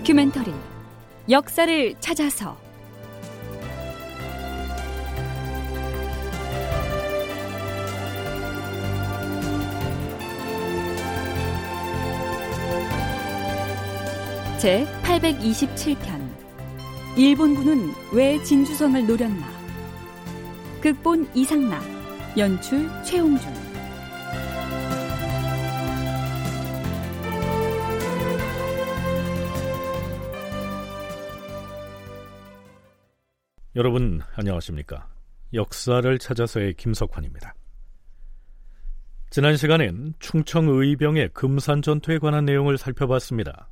다큐멘터리 역사를 찾아서. 제 827편. 일본군은 왜 진주성을 노렸나? 극본 이상락 연출 최홍준 여러분 안녕하십니까? 역사를 찾아서의 김석환입니다. 지난 시간엔 충청 의병의 금산 전투에 관한 내용을 살펴봤습니다.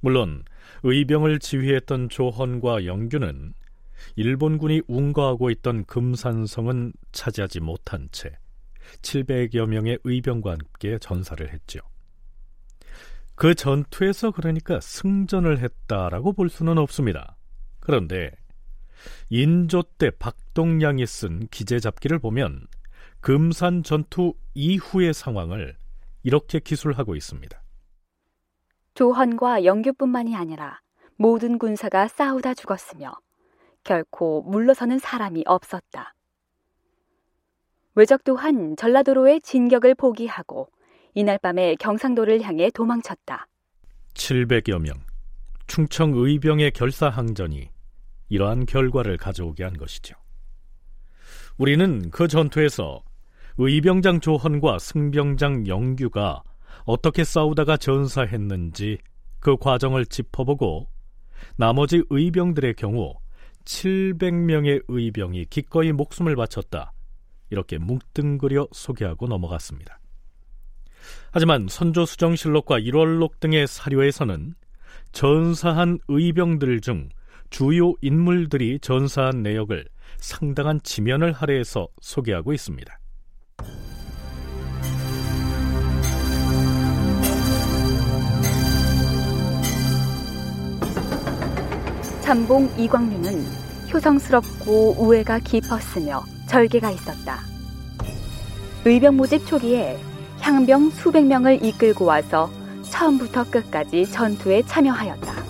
물론 의병을 지휘했던 조헌과 영규는 일본군이 운거하고 있던 금산성은 차지하지 못한 채 700여 명의 의병과 함께 전사를 했죠. 그 전투에서 그러니까 승전을 했다라고 볼 수는 없습니다. 그런데 인조 때 박동량이 쓴 기재 잡기를 보면 금산 전투 이후의 상황을 이렇게 기술하고 있습니다. 조헌과 영규뿐만이 아니라 모든 군사가 싸우다 죽었으며 결코 물러서는 사람이 없었다. 외적 또한 전라도로의 진격을 포기하고 이날 밤에 경상도를 향해 도망쳤다. 700여 명 충청 의병의 결사항전이 이러한 결과를 가져오게 한 것이죠. 우리는 그 전투에서 의병장 조헌과 승병장 영규가 어떻게 싸우다가 전사했는지 그 과정을 짚어보고 나머지 의병들의 경우 700명의 의병이 기꺼이 목숨을 바쳤다. 이렇게 뭉뚱그려 소개하고 넘어갔습니다. 하지만 선조수정실록과 1월록 등의 사료에서는 전사한 의병들 중 주요 인물들이 전사한 내역을 상당한 지면을 할애해서 소개하고 있습니다. 참봉 이광류는 효성스럽고 우애가 깊었으며 절개가 있었다. 의병 모집 초기에 향병 수백 명을 이끌고 와서 처음부터 끝까지 전투에 참여하였다.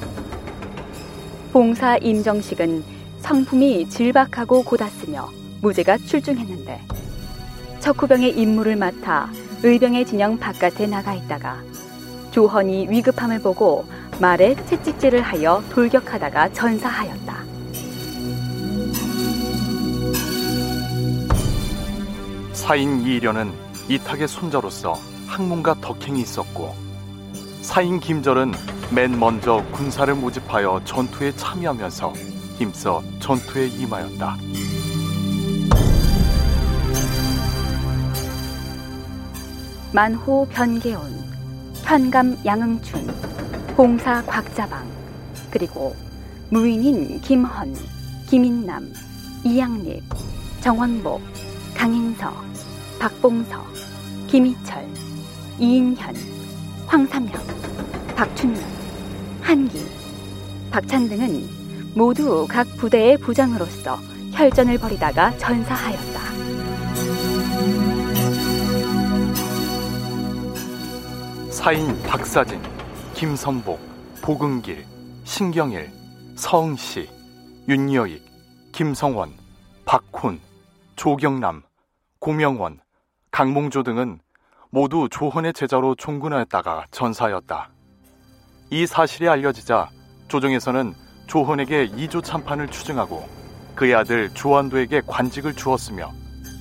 봉사 임정식은 성품이 질박하고 고닫으며 무죄가 출중했는데 척후병의 임무를 맡아 의병의 진영 바깥에 나가 있다가 조헌이 위급함을 보고 말에 채찍질을 하여 돌격하다가 전사하였다. 사인 이일련은 이탁의 손자로서 학문과 덕행이 있었고 사인 김절은 맨 먼저 군사를 모집하여 전투에 참여하면서 힘써 전투에 임하였다. 만호 변계온, 현감 양응춘, 봉사 곽자방, 그리고 무인인 김헌, 김인남, 이양립, 정원복, 강인서, 박봉서, 김희철, 이인현, 황삼현, 박춘년, 한기, 박찬 등은 모두 각 부대의 부장으로서 혈전을 벌이다가 전사하였다. 사인 박사진, 김선복, 보금길, 신경일, 서응시, 윤여익, 김성원, 박훈, 조경남, 고명원, 강몽조 등은 모두 조헌의 제자로 종군하였다가 전사하였다. 이 사실이 알려지자 조정에서는 조헌에게 이조 참판을 추증하고 그의 아들 조한도에게 관직을 주었으며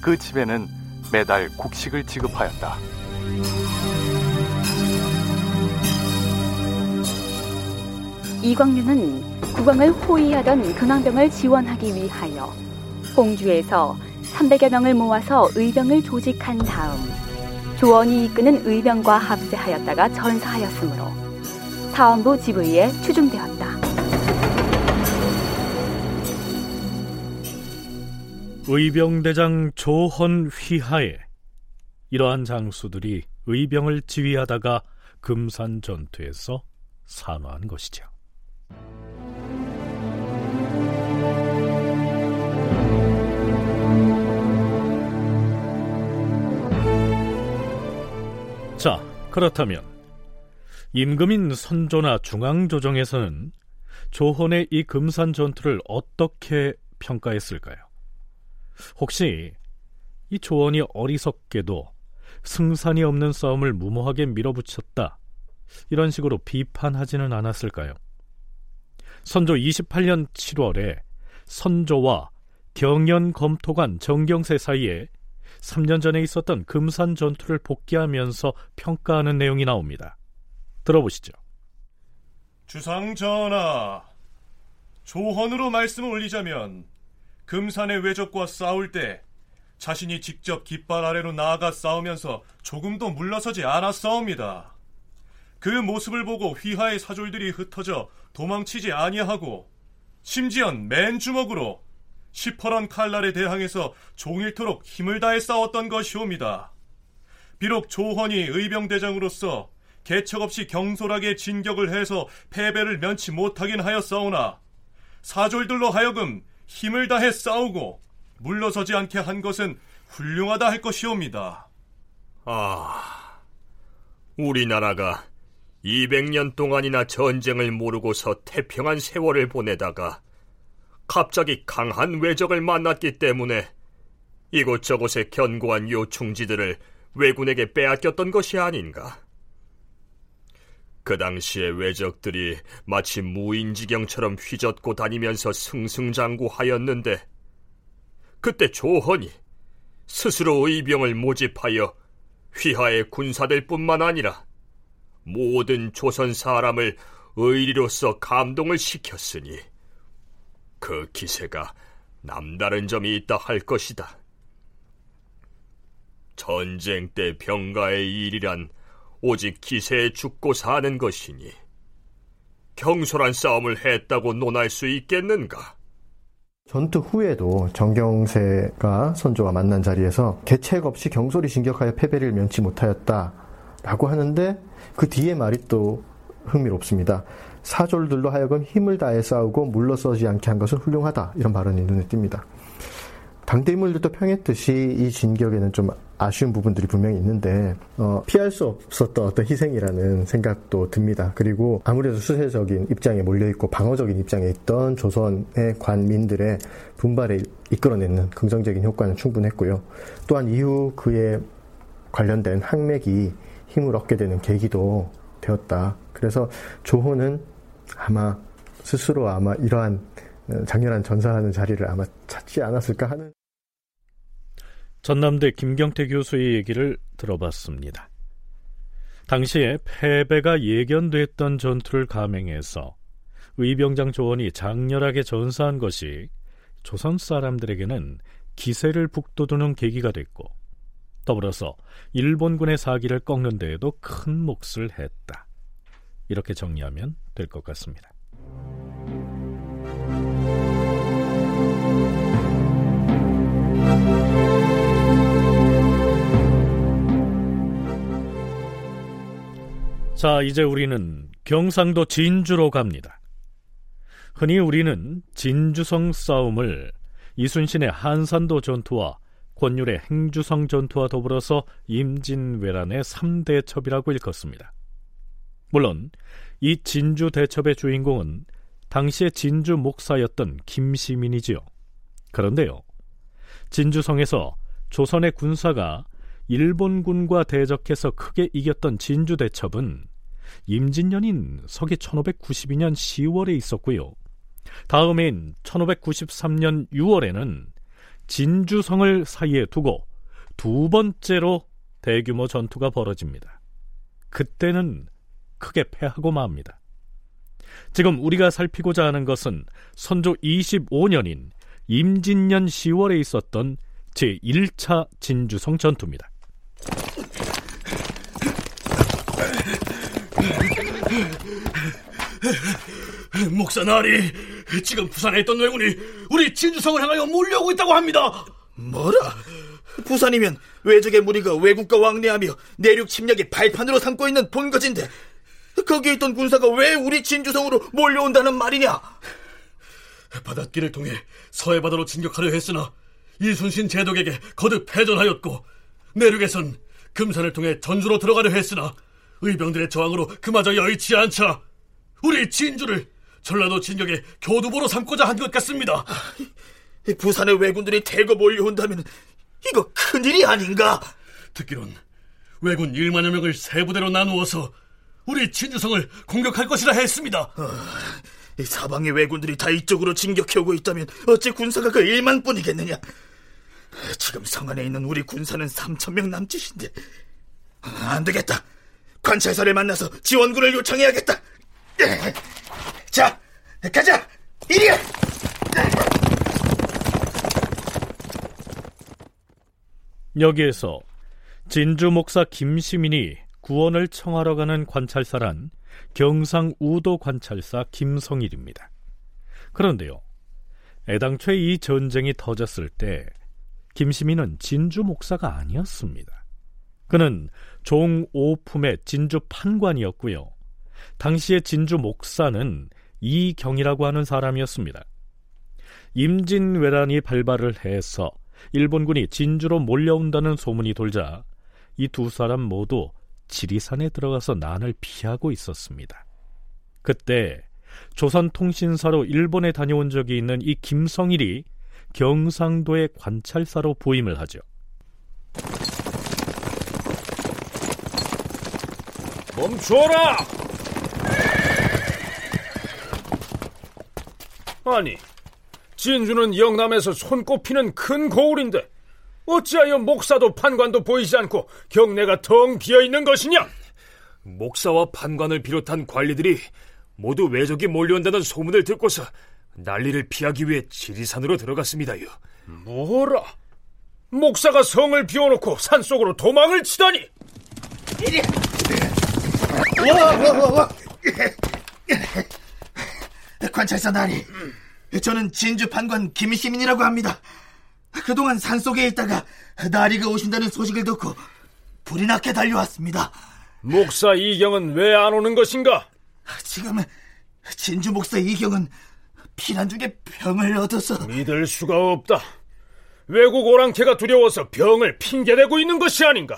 그 집에는 매달 곡식을 지급하였다. 이광류는 국왕을 호위하던 근황병을 지원하기 위하여 홍주에서 300여 명을 모아서 의병을 조직한 다음 조원이 이끄는 의병과 합세하였다가 전사하였으므로 사원부 지부에 추중되었다. 의병대장 조헌 휘하에 이러한 장수들이 의병을 지휘하다가 금산 전투에서 산화한 것이죠. 자, 그렇다면 임금인 선조나 중앙조정에서는 조헌의 이 금산 전투를 어떻게 평가했을까요? 혹시 이 조언이 어리석게도 승산이 없는 싸움을 무모하게 밀어붙였다. 이런 식으로 비판하지는 않았을까요? 선조 28년 7월에 선조와 경연 검토관 정경세 사이에 3년 전에 있었던 금산 전투를 복귀하면서 평가하는 내용이 나옵니다. 들어보시죠. 주상 전하, 조헌으로 말씀을 올리자면 금산의 외적과 싸울 때 자신이 직접 깃발 아래로 나아가 싸우면서 조금도 물러서지 않았사옵니다. 그 모습을 보고 휘하의 사졸들이 흩어져 도망치지 아니하고 심지언 맨 주먹으로 시퍼런 칼날에 대항해서 종일토록 힘을 다해 싸웠던 것이옵니다. 비록 조헌이 의병대장으로서 개척 없이 경솔하게 진격을 해서 패배를 면치 못하긴 하였사오나 사졸들로 하여금 힘을 다해 싸우고 물러서지 않게 한 것은 훌륭하다 할 것이옵니다. 아, 우리나라가 200년 동안이나 전쟁을 모르고서 태평한 세월을 보내다가 갑자기 강한 외적을 만났기 때문에 이곳저곳에 견고한 요충지들을 왜군에게 빼앗겼던 것이 아닌가. 그 당시에 외적들이 마치 무인지경처럼 휘젓고 다니면서 승승장구하였는데 그때 조헌이 스스로 의병을 모집하여 휘하의 군사들 뿐만 아니라 모든 조선 사람을 의리로서 감동을 시켰으니 그 기세가 남다른 점이 있다 할 것이다. 전쟁 때 병가의 일이란 오직 기세에 죽고 사는 것이니 경솔한 싸움을 했다고 논할 수 있겠는가? 전투 후에도 정경세가 선조와 만난 자리에서 계책 없이 경솔히 진격하여 패배를 면치 못하였다라고 하는데 그 뒤에 말이 또 흥미롭습니다. 사졸들로 하여금 힘을 다해 싸우고 물러서지 않게 한 것은 훌륭하다 이런 발언이 눈에 띕니다. 당대 인물들도 평했듯이 이 진격에는 좀 아쉬운 부분들이 분명히 있는데 어, 피할 수 없었던 어떤 희생이라는 생각도 듭니다. 그리고 아무래도 수세적인 입장에 몰려 있고 방어적인 입장에 있던 조선의 관민들의 분발에 이끌어내는 긍정적인 효과는 충분했고요. 또한 이후 그에 관련된 항맥이 힘을 얻게 되는 계기도 되었다. 그래서 조호는 아마 스스로 아마 이러한 장렬한 전사하는 자리를 아마 찾지 않았을까 하는 전남대 김경태 교수의 얘기를 들어봤습니다. 당시에 패배가 예견됐던 전투를 감행해서 의병장 조원이 장렬하게 전사한 것이 조선 사람들에게는 기세를 북돋우는 계기가 됐고 더불어서 일본군의 사기를 꺾는 데에도 큰 몫을 했다. 이렇게 정리하면 될 것 같습니다. 자, 이제 우리는 경상도 진주로 갑니다. 흔히 우리는 진주성 싸움을 이순신의 한산도 전투와 권율의 행주성 전투와 더불어서 임진왜란의 3대 첩이라고 일컫습니다. 물론 이 진주 대첩의 주인공은 당시의 진주 목사였던 김시민이지요. 그런데요. 진주성에서 조선의 군사가 일본군과 대적해서 크게 이겼던 진주 대첩은 임진년인 서기 1592년 10월에 있었고요. 다음해인 1593년 6월에는 진주성을 사이에 두고 두 번째로 대규모 전투가 벌어집니다. 그때는 크게 패하고 맙니다. 지금 우리가 살피고자 하는 것은 선조 25년인 임진년 10월에 있었던 제1차 진주성 전투입니다. 목사 나리, 지금 부산에 있던 왜군이 우리 진주성을 향하여 몰려오고 있다고 합니다. 뭐라? 부산이면 외적의 무리가 외국과 왕래하며 내륙 침략의 발판으로 삼고 있는 본거지인데 거기에 있던 군사가 왜 우리 진주성으로 몰려온다는 말이냐? 바닷길을 통해 서해 바다로 진격하려 했으나 이순신 제독에게 거듭 패전하였고 내륙에선 금산을 통해 전주로 들어가려 했으나 의병들의 저항으로 그마저 여의치 않자 우리 진주를 전라도 진격의 교두보로 삼고자 한 것 같습니다. 부산의 왜군들이 대거 몰려온다면 이거 큰일이 아닌가? 듣기론 왜군 1만여 명을 세 부대로 나누어서 우리 진주성을 공격할 것이라 했습니다. 어, 사방의 왜군들이 다 이쪽으로 진격해오고 있다면 어찌 군사가 그 1만 뿐이겠느냐? 지금 성 안에 있는 우리 군사는 3천 명 남짓인데 안 되겠다. 관찰사를 만나서 지원군을 요청해야겠다. 자, 가자. 이리야. 여기에서 진주 목사 김시민이 구원을 청하러 가는 관찰사란 경상 우도 관찰사 김성일입니다. 그런데요, 애당초에 이 전쟁이 터졌을 때 김시민은 진주 목사가 아니었습니다. 그는 종오품의 진주 판관이었고요. 당시의 진주 목사는 이경이라고 하는 사람이었습니다. 임진왜란이 발발을 해서 일본군이 진주로 몰려온다는 소문이 돌자 이 두 사람 모두 지리산에 들어가서 난을 피하고 있었습니다. 그때 조선통신사로 일본에 다녀온 적이 있는 이 김성일이 경상도의 관찰사로 부임을 하죠. 멈춰라! 아니, 진주는 영남에서 손꼽히는 큰 고을인데 어찌하여 목사도 판관도 보이지 않고 경내가 텅 비어 있는 것이냐? 목사와 판관을 비롯한 관리들이 모두 외적이 몰려온다는 소문을 듣고서 난리를 피하기 위해 지리산으로 들어갔습니다요. 뭐라? 목사가 성을 비워놓고 산속으로 도망을 치다니! 이리! 관찰사 나리, 저는 진주 판관 김시민이라고 합니다. 그동안 산속에 있다가 나리가 오신다는 소식을 듣고 불이 나게 달려왔습니다. 목사 이경은 왜 안 오는 것인가? 지금 진주 목사 이경은 피난 중에 병을 얻어서 믿을 수가 없다. 외국 오랑캐가 두려워서 병을 핑계대고 있는 것이 아닌가?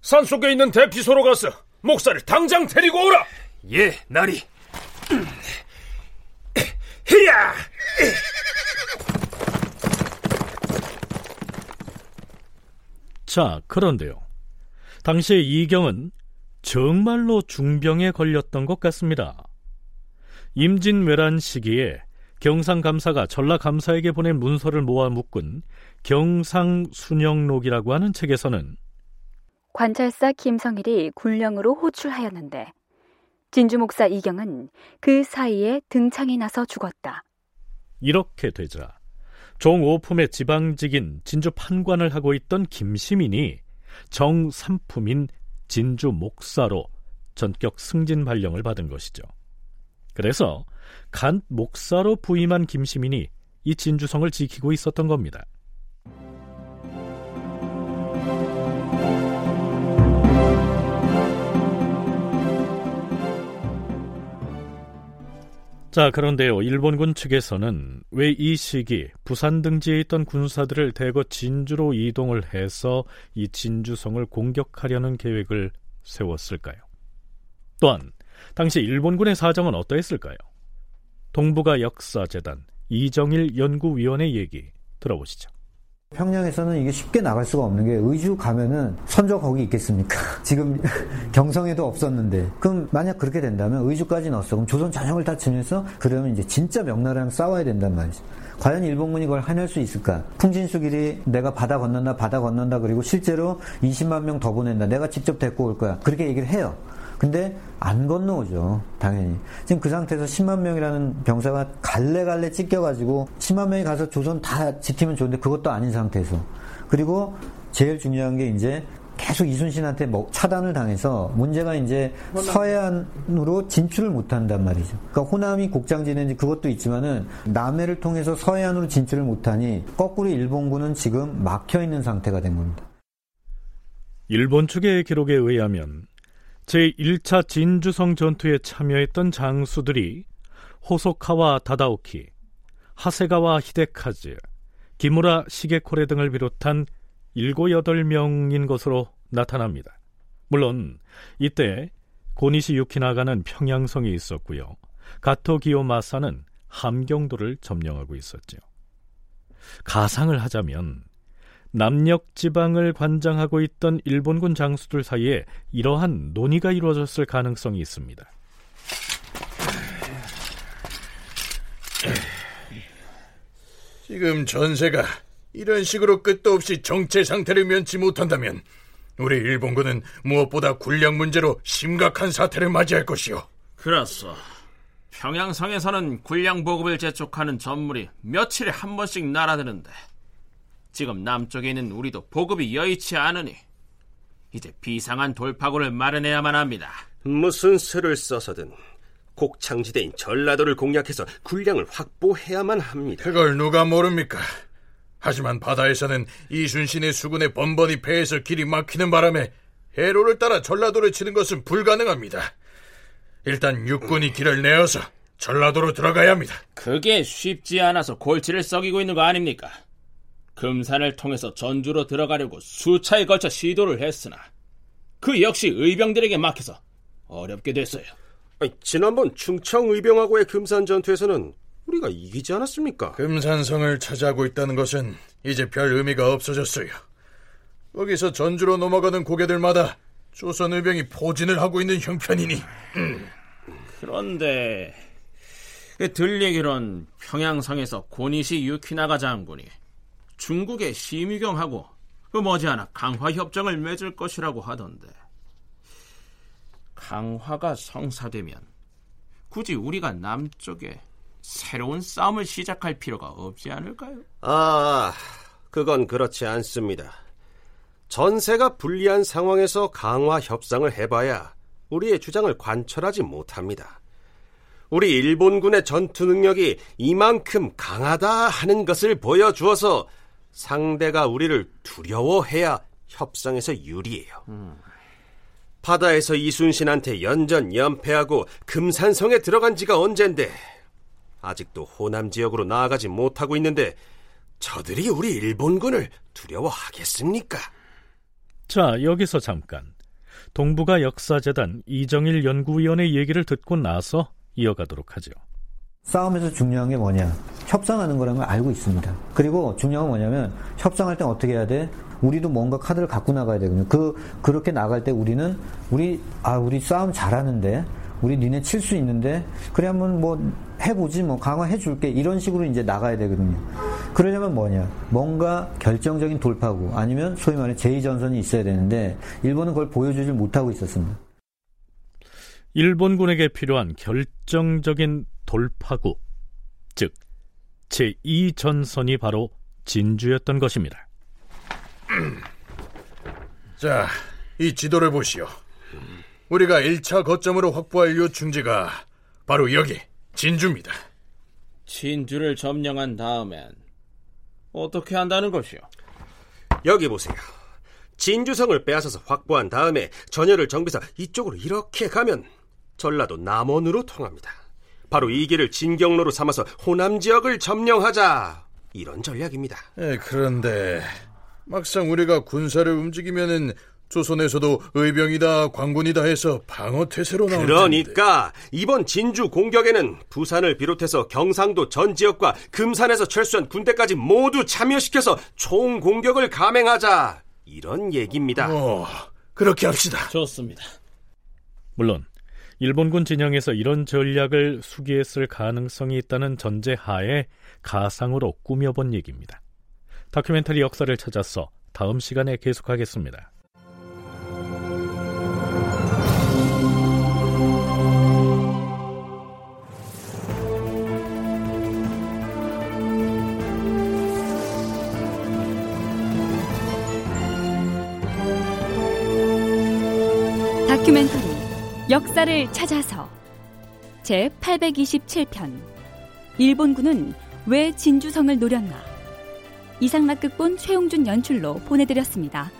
산속에 있는 대피소로 가서 목사를 당장 데리고 오라. 예, 나리. 히야! 자, 그런데요. 당시에 이경은 정말로 중병에 걸렸던 것 같습니다. 임진왜란 시기에 경상감사가 전라감사에게 보낸 문서를 모아 묶은 경상순영록이라고 하는 책에서는 관찰사 김성일이 군령으로 호출하였는데 진주 목사 이경은 그 사이에 등창이 나서 죽었다. 이렇게 되자 종오품의 지방직인 진주 판관을 하고 있던 김시민이 정삼품인 진주 목사로 전격 승진 발령을 받은 것이죠. 그래서 간 목사로 부임한 김시민이 이 진주성을 지키고 있었던 겁니다. 자, 그런데요. 일본군 측에서는 왜 이 시기 부산 등지에 있던 군사들을 대거 진주로 이동을 해서 이 진주성을 공격하려는 계획을 세웠을까요? 또한 당시 일본군의 사정은 어떠했을까요? 동북아 역사재단 이정일 연구위원의 얘기 들어보시죠. 평양에서는 이게 쉽게 나갈 수가 없는 게 의주 가면은 선조 거기 있겠습니까? 지금 경성에도 없었는데 그럼 만약 그렇게 된다면 의주까지 넣었어 그럼 조선 전역을 다 치면서 그러면 이제 진짜 명나라랑 싸워야 된단 말이죠. 과연 일본군이 그걸 해낼 수 있을까? 풍진수길이 내가 바다 건넌다 바다 건넌다 그리고 실제로 20만 명 더 보낸다 내가 직접 데리고 올 거야 그렇게 얘기를 해요. 근데 안 건너오죠. 당연히. 지금 그 상태에서 10만 명이라는 병사가 갈래갈래 찢겨가지고 10만 명이 가서 조선 다 지키면 좋은데 그것도 아닌 상태에서. 그리고 제일 중요한 게 이제 계속 이순신한테 뭐 차단을 당해서 문제가 이제 서해안으로 진출을 못 한단 말이죠. 그러니까 호남이 곡장지는지 그것도 있지만은 남해를 통해서 서해안으로 진출을 못 하니 거꾸로 일본군은 지금 막혀 있는 상태가 된 겁니다. 일본 측의 기록에 의하면 제1차 진주성 전투에 참여했던 장수들이 호소카와 다다오키, 하세가와 히데카즈, 기무라 시게코레 등을 비롯한 7, 8명인 것으로 나타납니다. 물론 이때 고니시 유키나가는 평양성이 있었고요. 가토 기요마사는 함경도를 점령하고 있었죠. 가상을 하자면 남녘 지방을 관장하고 있던 일본군 장수들 사이에 이러한 논의가 이루어졌을 가능성이 있습니다. 지금 전세가 이런 식으로 끝도 없이 정체 상태를 면치 못한다면 우리 일본군은 무엇보다 군량 문제로 심각한 사태를 맞이할 것이오. 그렇소. 평양성에서는 군량 보급을 재촉하는 전물이 며칠에 한 번씩 날아드는데 지금 남쪽에 있는 우리도 보급이 여의치 않으니 이제 비상한 돌파구를 마련해야만 합니다. 무슨 수를 써서든 곡창지대인 전라도를 공략해서 군량을 확보해야만 합니다. 그걸 누가 모릅니까? 하지만 바다에서는 이순신의 수군에 번번이 배에서 길이 막히는 바람에 해로를 따라 전라도를 치는 것은 불가능합니다. 일단 육군이 길을 내어서 전라도로 들어가야 합니다. 그게 쉽지 않아서 골치를 썩이고 있는 거 아닙니까? 금산을 통해서 전주로 들어가려고 수차에 걸쳐 시도를 했으나 그 역시 의병들에게 막혀서 어렵게 됐어요. 아니, 지난번 충청 의병하고의 금산 전투에서는 우리가 이기지 않았습니까? 금산성을 차지하고 있다는 것은 이제 별 의미가 없어졌어요. 거기서 전주로 넘어가는 고개들마다 조선 의병이 포진을 하고 있는 형편이니. 음. 그런데 들리기론 평양성에서 고니시 유키나가 장군이 중국의 심유경하고 그 머지않아 강화 협정을 맺을 것이라고 하던데 강화가 성사되면 굳이 우리가 남쪽에 새로운 싸움을 시작할 필요가 없지 않을까요? 아, 그건 그렇지 않습니다. 전세가 불리한 상황에서 강화 협상을 해봐야 우리의 주장을 관철하지 못합니다. 우리 일본군의 전투 능력이 이만큼 강하다 하는 것을 보여주어서 상대가 우리를 두려워해야 협상에서 유리해요. 음. 바다에서 이순신한테 연전 연패하고 금산성에 들어간 지가 언젠데 아직도 호남 지역으로 나아가지 못하고 있는데 저들이 우리 일본군을 두려워하겠습니까? 자, 여기서 잠깐 동북아 역사재단 이정일 연구위원의 얘기를 듣고 나서 이어가도록 하죠. 싸움에서 중요한 게 뭐냐? 협상하는 거라는 걸 알고 있습니다. 그리고 중요한 건 뭐냐면 협상할 때 어떻게 해야 돼? 우리도 뭔가 카드를 갖고 나가야 되거든요. 그 그렇게 나갈 때 우리는 우리 아 우리 싸움 잘하는데 우리 니네 칠 수 있는데 그래 한번 뭐 해보지 뭐 강화해 줄게 이런 식으로 이제 나가야 되거든요. 그러려면 뭐냐 뭔가 결정적인 돌파구 아니면 소위 말해 제2전선이 있어야 되는데 일본은 그걸 보여주질 못하고 있었습니다. 일본군에게 필요한 결정적인 돌파구 즉 제2전선이 바로 진주였던 것입니다. 자, 이 지도를 보시오. 우리가 1차 거점으로 확보할 요충지가 바로 여기 진주입니다. 진주를 점령한 다음엔 어떻게 한다는 것이오? 여기 보세요. 진주성을 빼앗아서 확보한 다음에 전열을 정비해서 이쪽으로 이렇게 가면 전라도 남원으로 통합니다. 바로 이 길을 진경로로 삼아서 호남 지역을 점령하자 이런 전략입니다. 에, 그런데 막상 우리가 군사를 움직이면은 조선에서도 의병이다 광군이다 해서 방어 태세로 나올 그러니까 텐데. 이번 진주 공격에는 부산을 비롯해서 경상도 전 지역과 금산에서 철수한 군대까지 모두 참여시켜서 총 공격을 감행하자 이런 얘기입니다. 어, 그렇게 합시다. 좋습니다. 물론 일본군 진영에서 이런 전략을 수기했을 가능성이 있다는 전제 하에 가상으로 꾸며본 얘기입니다. 다큐멘터리 역사를 찾아서 다음 시간에 계속하겠습니다. 역사를 찾아서. 제 827편. 일본군은 왜 진주성을 노렸나? 이상락 극본 최용준 연출로 보내드렸습니다.